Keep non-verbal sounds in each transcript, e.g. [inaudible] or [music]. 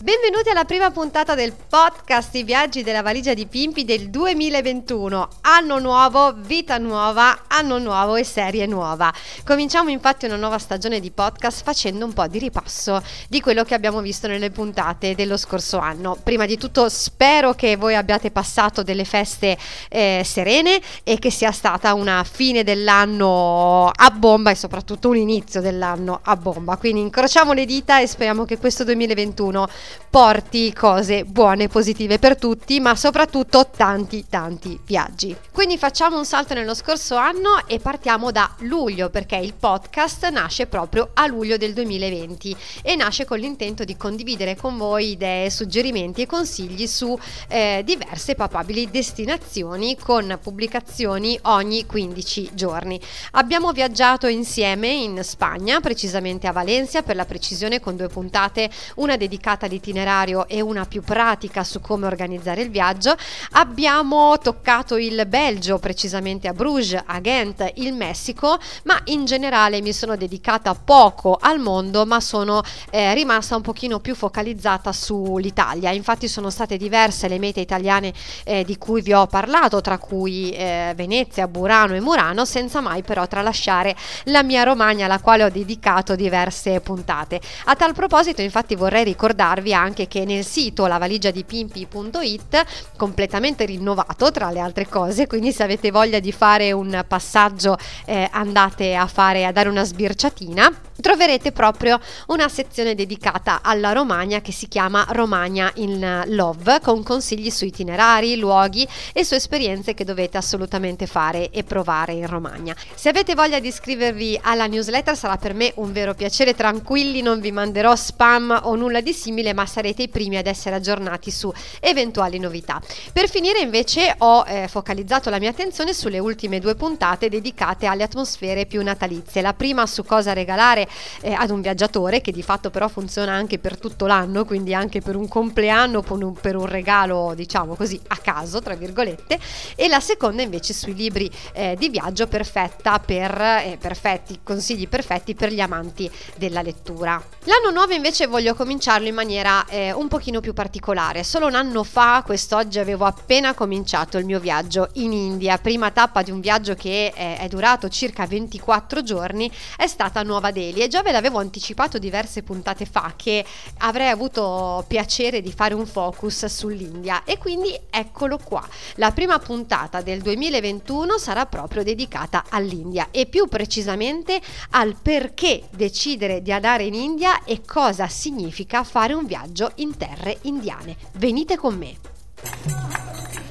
Benvenuti alla prima puntata del podcast I viaggi della valigia di Pimpi del 2021. Anno nuovo, vita nuova, anno nuovo e serie nuova. Cominciamo infatti una nuova stagione di podcast facendo un po' di ripasso di quello che abbiamo visto nelle puntate dello scorso anno. Prima di tutto spero che voi abbiate passato delle feste eh, serene e che sia stata una fine dell'anno a bomba e soprattutto un inizio dell'anno a bomba. Quindi incrociamo le dita e speriamo che questo 2021 porti cose buone, positive per tutti, ma soprattutto tanti, tanti viaggi. Quindi facciamo un salto nello scorso anno e partiamo da luglio, perché il podcast nasce proprio a luglio del 2020 e nasce con l'intento di condividere con voi idee, suggerimenti e consigli su eh, diverse papabili destinazioni con pubblicazioni ogni 15 giorni. Abbiamo viaggiato insieme in Spagna, precisamente a Valencia, per la precisione con due puntate, una dedicata all'Italia itinerario e una più pratica su come organizzare il viaggio. Abbiamo toccato il Belgio, precisamente a Bruges, a Ghent, il Messico, ma in generale mi sono dedicata poco al mondo, ma sono eh, rimasta un pochino più focalizzata sull'Italia. Infatti sono state diverse le mete italiane eh, di cui vi ho parlato, tra cui eh, Venezia, Burano e Murano, senza mai però tralasciare la mia Romagna, alla quale ho dedicato diverse puntate. A tal proposito, infatti, vorrei ricordarvi anche che nel sito lavaligiadipimpi.it, completamente rinnovato tra le altre cose, quindi se avete voglia di fare un passaggio eh, andate a, fare, a dare una sbirciatina troverete proprio una sezione dedicata alla Romagna che si chiama Romagna in Love con consigli su itinerari, luoghi e su esperienze che dovete assolutamente fare e provare in Romagna. Se avete voglia di iscrivervi alla newsletter sarà per me un vero piacere, tranquilli, non vi manderò spam o nulla di simile, ma sarete i primi ad essere aggiornati su eventuali novità. Per finire invece ho eh, focalizzato la mia attenzione sulle ultime due puntate dedicate alle atmosfere più natalizie. La prima su cosa regalare eh, ad un viaggiatore che di fatto però funziona anche per tutto l'anno, quindi anche per un compleanno, per un, per un regalo diciamo così a caso, tra virgolette, e la seconda invece sui libri eh, di viaggio perfetta per eh, perfetti, consigli perfetti per gli amanti della lettura. L'anno nuovo invece voglio cominciarlo in maniera eh, un pochino più particolare. Solo un anno fa, quest'oggi, avevo appena cominciato il mio viaggio in India, prima tappa di un viaggio che è, è durato circa 24 giorni, è stata Nuova Delhi e già ve l'avevo anticipato diverse puntate fa che avrei avuto piacere di fare un focus sull'India e quindi eccolo qua. La prima puntata del 2021 sarà proprio dedicata all'India e più precisamente al perché decidere di andare in India e cosa significa fare un viaggio in terre indiane. Venite con me.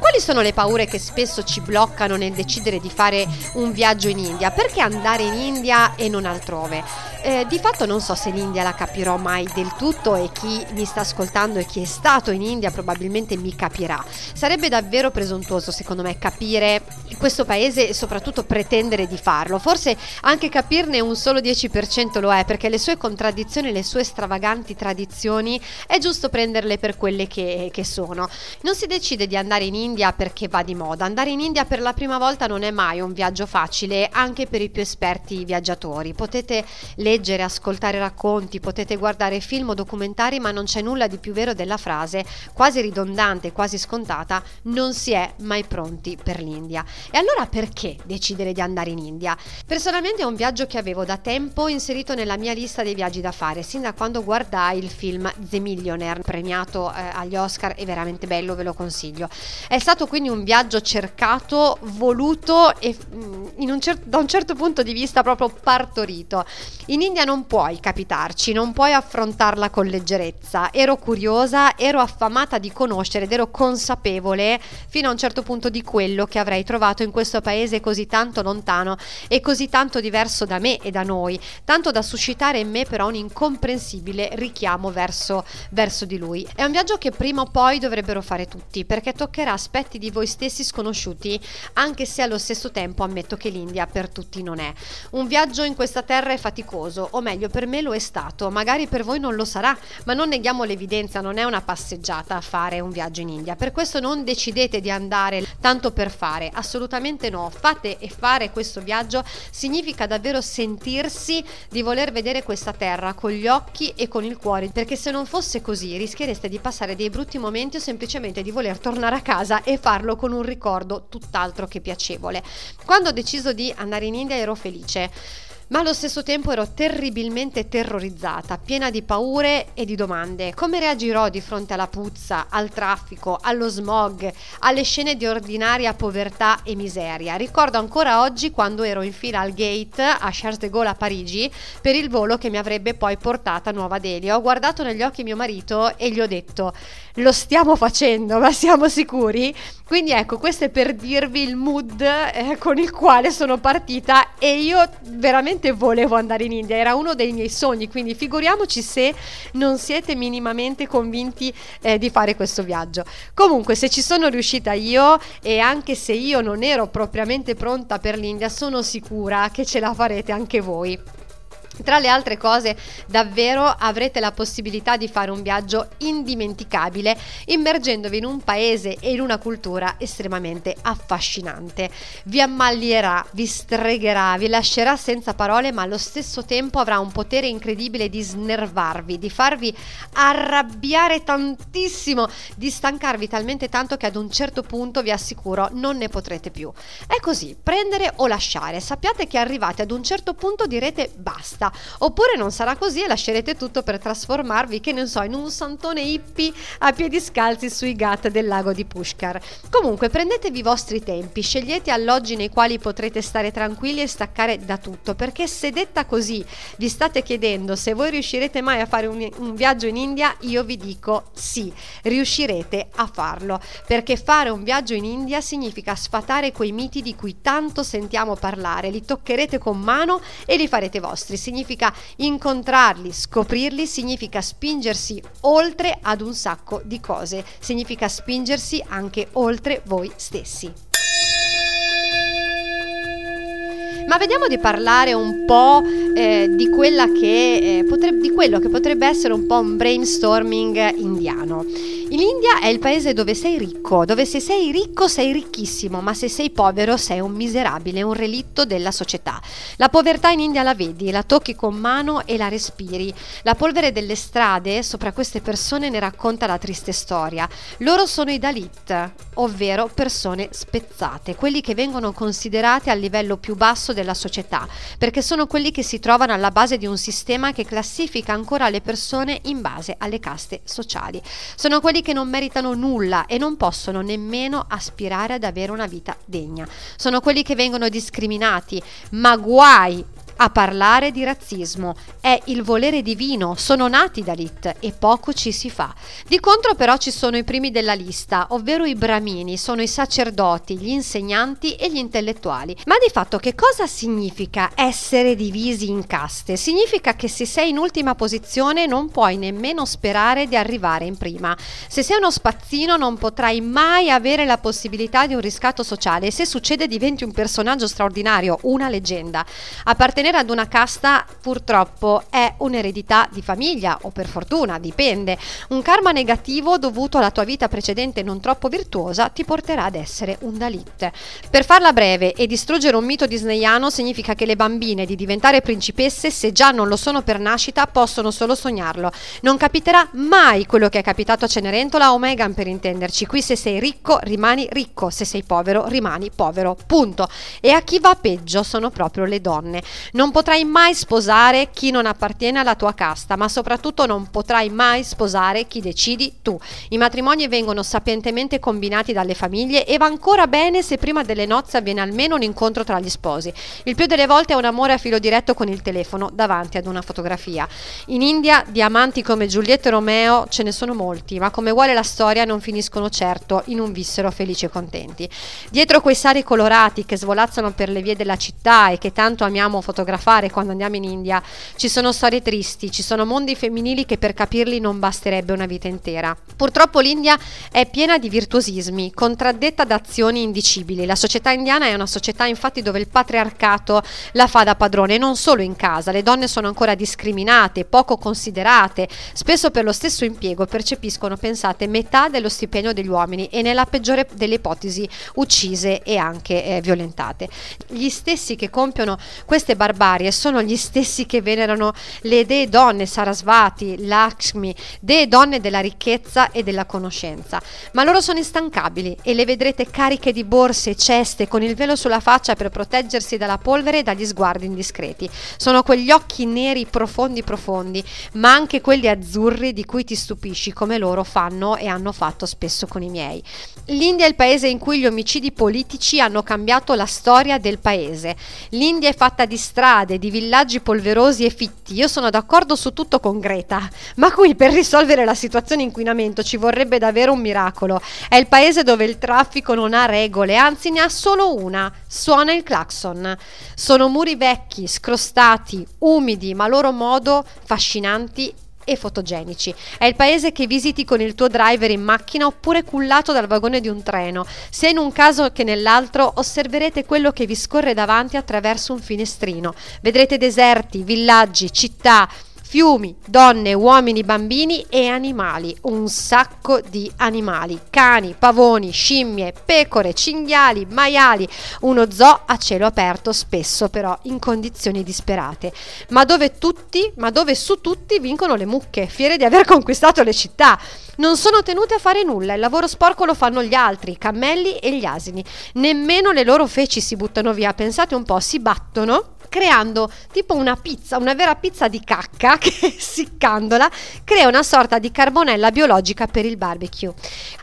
Quali sono le paure che spesso ci bloccano nel decidere di fare un viaggio in India? Perché andare in India e non altrove? Eh, di fatto non so se l'India la capirò mai del tutto e chi mi sta ascoltando e chi è stato in India probabilmente mi capirà. Sarebbe davvero presuntuoso secondo me capire questo paese e soprattutto pretendere di farlo. Forse anche capirne un solo 10% lo è perché le sue contraddizioni, le sue stravaganti tradizioni è giusto prenderle per quelle che, che sono. Non si decide di andare in India perché va di moda. Andare in India per la prima volta non è mai un viaggio facile anche per i più esperti viaggiatori. Potete leggere, ascoltare racconti, potete guardare film o documentari, ma non c'è nulla di più vero della frase, quasi ridondante, quasi scontata, non si è mai pronti per l'India. E allora perché decidere di andare in India? Personalmente è un viaggio che avevo da tempo inserito nella mia lista dei viaggi da fare, sin da quando guardai il film The Millionaire, premiato eh, agli Oscar, è veramente bello, ve lo consiglio. È stato quindi un viaggio cercato, voluto e mm, un cer- da un certo punto di vista proprio partorito. In In India non puoi capitarci, non puoi affrontarla con leggerezza. Ero curiosa, ero affamata di conoscere ed ero consapevole fino a un certo punto di quello che avrei trovato in questo paese così tanto lontano e così tanto diverso da me e da noi, tanto da suscitare in me però un incomprensibile richiamo verso, verso di lui. È un viaggio che prima o poi dovrebbero fare tutti, perché toccherà aspetti di voi stessi sconosciuti, anche se allo stesso tempo ammetto che l'India per tutti non è. Un viaggio in questa terra è faticoso, o meglio per me lo è stato, magari per voi non lo sarà, ma non neghiamo l'evidenza, non è una passeggiata fare un viaggio in India. Per questo non decidete di andare tanto per fare, assolutamente no. Fate e fare questo viaggio significa davvero sentirsi di voler vedere questa terra con gli occhi e con il cuore, perché se non fosse così rischiereste di passare dei brutti momenti o semplicemente di voler tornare a casa e farlo con un ricordo tutt'altro che piacevole. Quando ho deciso di andare in India ero felice ma allo stesso tempo ero terribilmente terrorizzata, piena di paure e di domande. Come reagirò di fronte alla puzza, al traffico, allo smog, alle scene di ordinaria povertà e miseria? Ricordo ancora oggi quando ero in fila al gate a Charles de Gaulle a Parigi per il volo che mi avrebbe poi portata a Nuova Delhi. Ho guardato negli occhi mio marito e gli ho detto lo stiamo facendo, ma siamo sicuri? Quindi ecco, questo è per dirvi il mood eh, con il quale sono partita e io veramente volevo andare in India, era uno dei miei sogni, quindi figuriamoci se non siete minimamente convinti eh, di fare questo viaggio. Comunque, se ci sono riuscita io e anche se io non ero propriamente pronta per l'India, sono sicura che ce la farete anche voi. Tra le altre cose, davvero avrete la possibilità di fare un viaggio indimenticabile, immergendovi in un paese e in una cultura estremamente affascinante. Vi ammallierà, vi stregherà, vi lascerà senza parole, ma allo stesso tempo avrà un potere incredibile di snervarvi, di farvi arrabbiare tantissimo, di stancarvi talmente tanto che ad un certo punto vi assicuro non ne potrete più. È così, prendere o lasciare. Sappiate che arrivate ad un certo punto direte basta Oppure non sarà così e lascerete tutto per trasformarvi, che ne so, in un santone hippie a piedi scalzi sui ghat del lago di Pushkar. Comunque prendetevi i vostri tempi, scegliete alloggi nei quali potrete stare tranquilli e staccare da tutto, perché se detta così vi state chiedendo se voi riuscirete mai a fare un, un viaggio in India, io vi dico sì, riuscirete a farlo, perché fare un viaggio in India significa sfatare quei miti di cui tanto sentiamo parlare, li toccherete con mano e li farete vostri. Significa significa incontrarli, scoprirli, significa spingersi oltre ad un sacco di cose, significa spingersi anche oltre voi stessi. Ma vediamo di parlare un po' eh, di, che, eh, potrebbe, di quello che potrebbe essere un po' un brainstorming indiano. L'India è il paese dove sei ricco, dove se sei ricco sei ricchissimo, ma se sei povero sei un miserabile, un relitto della società. La povertà in India la vedi, la tocchi con mano e la respiri. La polvere delle strade sopra queste persone ne racconta la triste storia. Loro sono i Dalit, ovvero persone spezzate, quelli che vengono considerati al livello più basso della società, perché sono quelli che si trovano alla base di un sistema che classifica ancora le persone in base alle caste sociali. Sono quelli che non meritano nulla e non possono nemmeno aspirare ad avere una vita degna. Sono quelli che vengono discriminati, ma guai a parlare di razzismo. È il volere divino, sono nati Dalit e poco ci si fa. Di contro però ci sono i primi della lista, ovvero i bramini, sono i sacerdoti, gli insegnanti e gli intellettuali. Ma di fatto che cosa significa essere divisi in caste? Significa che se sei in ultima posizione non puoi nemmeno sperare di arrivare in prima. Se sei uno spazzino non potrai mai avere la possibilità di un riscatto sociale se succede diventi un personaggio straordinario, una leggenda. Appartenere appartenere ad una casta purtroppo è un'eredità di famiglia o per fortuna, dipende. Un karma negativo dovuto alla tua vita precedente non troppo virtuosa ti porterà ad essere un Dalit. Per farla breve e distruggere un mito disneyano significa che le bambine di diventare principesse, se già non lo sono per nascita, possono solo sognarlo. Non capiterà mai quello che è capitato a Cenerentola o Megan per intenderci. Qui se sei ricco rimani ricco, se sei povero rimani povero. Punto. E a chi va peggio sono proprio le donne. Non potrai mai sposare chi non appartiene alla tua casta, ma soprattutto non potrai mai sposare chi decidi tu. I matrimoni vengono sapientemente combinati dalle famiglie e va ancora bene se prima delle nozze avviene almeno un incontro tra gli sposi. Il più delle volte è un amore a filo diretto con il telefono davanti ad una fotografia. In India di amanti come Giulietta e Romeo ce ne sono molti, ma come vuole la storia non finiscono certo in un vissero felici e contenti. Dietro quei sari colorati che svolazzano per le vie della città e che tanto amiamo fotografare quando andiamo in India, ci sono storie tristi, ci sono mondi femminili che per capirli non basterebbe una vita intera. Purtroppo l'India è piena di virtuosismi, contraddetta da azioni indicibili. La società indiana è una società infatti dove il patriarcato la fa da padrone, non solo in casa. Le donne sono ancora discriminate, poco considerate, spesso per lo stesso impiego percepiscono, pensate, metà dello stipendio degli uomini e nella peggiore delle ipotesi uccise e anche eh, violentate. Gli stessi che compiono queste barbarie sono gli stessi che venerano le dee donne, Sarasvati, Lakshmi, dee donne della ricchezza e della conoscenza. Ma loro sono instancabili e le vedrete cariche di borse ceste con il velo sulla faccia per proteggersi dalla polvere e dagli sguardi indiscreti. Sono quegli occhi neri profondi profondi, ma anche quelli azzurri di cui ti stupisci come loro fanno e hanno fatto spesso con i miei. L'India è il paese in cui gli omicidi politici hanno cambiato la storia del paese. L'India è fatta di strade, di villaggi polverosi e fitti. Io sono d'accordo su tutto con Greta, ma qui per risolvere la situazione inquinamento ci vorrebbe davvero un miracolo. È il paese dove il traffico non ha regole, anzi ne ha solo una. Suona il clacson. Sono muri vecchi, scrostati, umidi, ma a loro modo fascinanti e fotogenici. È il paese che visiti con il tuo driver in macchina oppure cullato dal vagone di un treno. Sia in un caso che nell'altro osserverete quello che vi scorre davanti attraverso un finestrino. Vedrete deserti, villaggi, città, fiumi, donne, uomini, bambini e animali, un sacco di animali, cani, pavoni, scimmie, pecore, cinghiali, maiali, uno zoo a cielo aperto, spesso però in condizioni disperate, ma dove tutti, ma dove su tutti vincono le mucche, fiere di aver [laughs] conquistato le città. Non sono tenute a fare nulla, il lavoro sporco lo fanno gli altri, i cammelli e gli asini. Nemmeno le loro feci si buttano via, pensate un po', si battono creando tipo una pizza, una vera pizza di cacca [laughs] che essiccandola crea una sorta di carbonella biologica per il barbecue.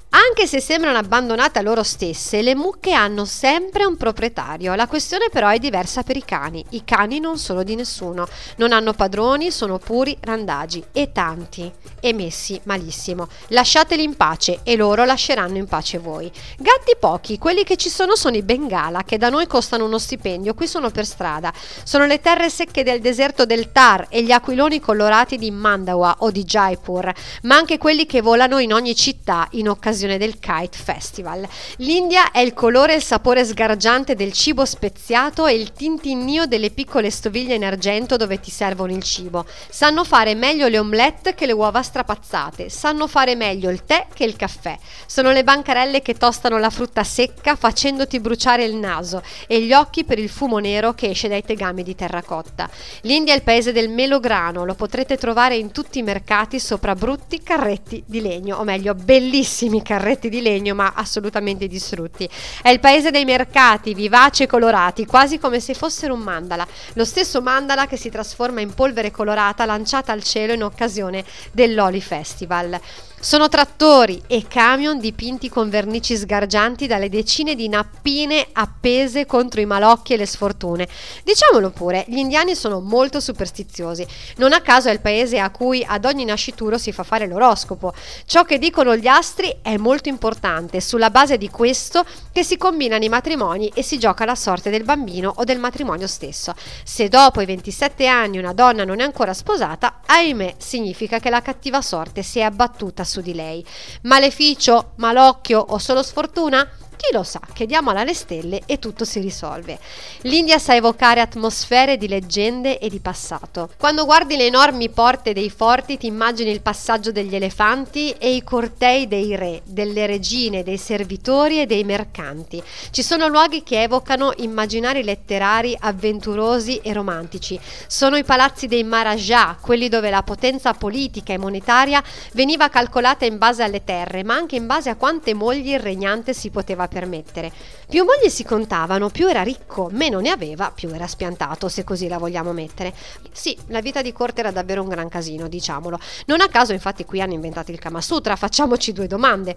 Anche se sembrano abbandonate a loro stesse, le mucche hanno sempre un proprietario. La questione però è diversa per i cani. I cani non sono di nessuno, non hanno padroni, sono puri randagi e tanti e messi malissimo. Lasciateli in pace e loro lasceranno in pace voi. Gatti pochi, quelli che ci sono sono i bengala che da noi costano uno stipendio, qui sono per strada. Sono le terre secche del deserto del Tar e gli aquiloni colorati di Mandawa o di Jaipur, ma anche quelli che volano in ogni città in occasione occasione del Kite Festival. L'India è il colore e il sapore sgargiante del cibo speziato e il tintinnio delle piccole stoviglie in argento dove ti servono il cibo. Sanno fare meglio le omelette che le uova strapazzate, sanno fare meglio il tè che il caffè. Sono le bancarelle che tostano la frutta secca facendoti bruciare il naso e gli occhi per il fumo nero che esce dai tegami di terracotta. L'India è il paese del melograno, lo potrete trovare in tutti i mercati sopra brutti carretti di legno, o meglio bellissimi carretti di legno ma assolutamente distrutti. È il paese dei mercati, vivaci e colorati, quasi come se fossero un mandala. Lo stesso mandala che si trasforma in polvere colorata lanciata al cielo in occasione dell'Oli Festival. Sono trattori e camion dipinti con vernici sgargianti dalle decine di nappine appese contro i malocchi e le sfortune. Diciamolo pure, gli indiani sono molto superstiziosi. Non a caso è il paese a cui ad ogni nascituro si fa fare l'oroscopo. Ciò che dicono gli astri è molto importante, sulla base di questo che si combinano i matrimoni e si gioca la sorte del bambino o del matrimonio stesso. Se dopo i 27 anni una donna non è ancora sposata, ahimè, significa che la cattiva sorte si è abbattuta su di lei. Maleficio, malocchio o solo sfortuna? Chi lo sa, chiediamola alle stelle e tutto si risolve. L'India sa evocare atmosfere di leggende e di passato. Quando guardi le enormi porte dei forti ti immagini il passaggio degli elefanti e i cortei dei re, delle regine, dei servitori e dei mercanti. Ci sono luoghi che evocano immaginari letterari avventurosi e romantici. Sono i palazzi dei Maharaja, quelli dove la potenza politica e monetaria veniva calcolata in base alle terre, ma anche in base a quante mogli il regnante si poteva permettere. Più mogli si contavano, più era ricco, meno ne aveva, più era spiantato, se così la vogliamo mettere. Sì, la vita di corte era davvero un gran casino, diciamolo. Non a caso, infatti, qui hanno inventato il Kama Sutra. Facciamoci due domande.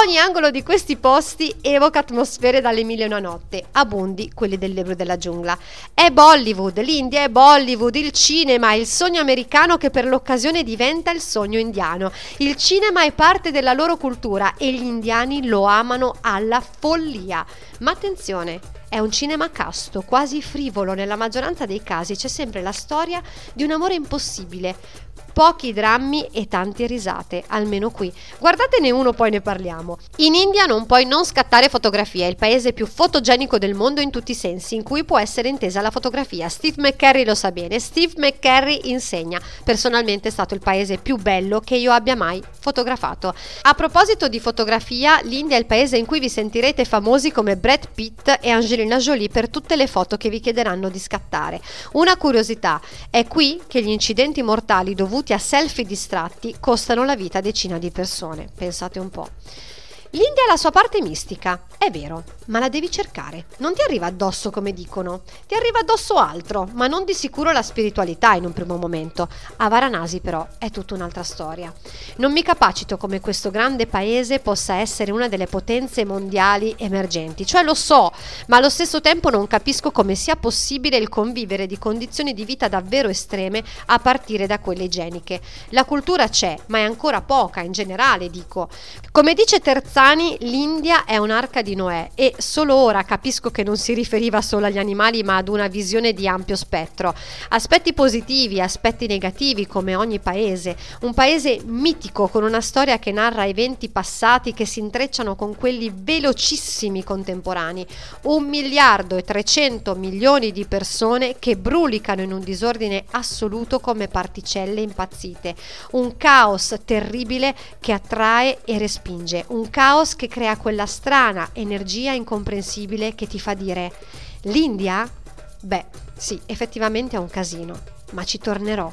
Ogni angolo di questi posti evoca atmosfere dalle mille e una notte, abundi quelli del libro della giungla. È Bollywood, l'India è Bollywood, il cinema il sogno americano che per l'occasione diventa il sogno indiano. Il cinema è parte della loro cultura e gli indiani lo amano alla follia. Ma attenzione, è un cinema casto, quasi frivolo, nella maggioranza dei casi c'è sempre la storia di un amore impossibile, pochi drammi e tante risate, almeno qui. Guardatene uno, poi ne parliamo. In India non puoi non scattare fotografia, è il paese più fotogenico del mondo in tutti i sensi, in cui può essere intesa la fotografia. Steve McCurry lo sa bene, Steve McCurry insegna. Personalmente è stato il paese più bello che io abbia mai fotografato. A proposito di fotografia, l'India è il paese in cui vi sentirete famosi come Brad Pitt e Angelina Jolie per tutte le foto che vi chiederanno di scattare. Una curiosità, è qui che gli incidenti mortali dovuti a selfie distratti costano la vita a decine di persone. Pensate un po'. L'India ha la sua parte mistica, è vero, ma la devi cercare. Non ti arriva addosso come dicono, ti arriva addosso altro, ma non di sicuro la spiritualità in un primo momento. A Varanasi però è tutta un'altra storia. Non mi capacito come questo grande paese possa essere una delle potenze mondiali emergenti, cioè lo so, ma allo stesso tempo non capisco come sia possibile il convivere di condizioni di vita davvero estreme a partire da quelle igieniche. La cultura c'è, ma è ancora poca in generale, dico. Come dice Terzani, l'India è un'arca di Noè e solo ora capisco che non si riferiva solo agli animali ma ad una visione di ampio spettro. Aspetti positivi, aspetti negativi come ogni paese. Un paese mitico con una storia che narra eventi passati che si intrecciano con quelli velocissimi contemporanei. Un miliardo e 300 milioni di persone che brulicano in un disordine assoluto come particelle impazzite. Un caos terribile che attrae e respinge. Un caos che crea quella strana energia incomprensibile che ti fa dire l'India? Beh, sì, effettivamente è un casino, ma ci tornerò.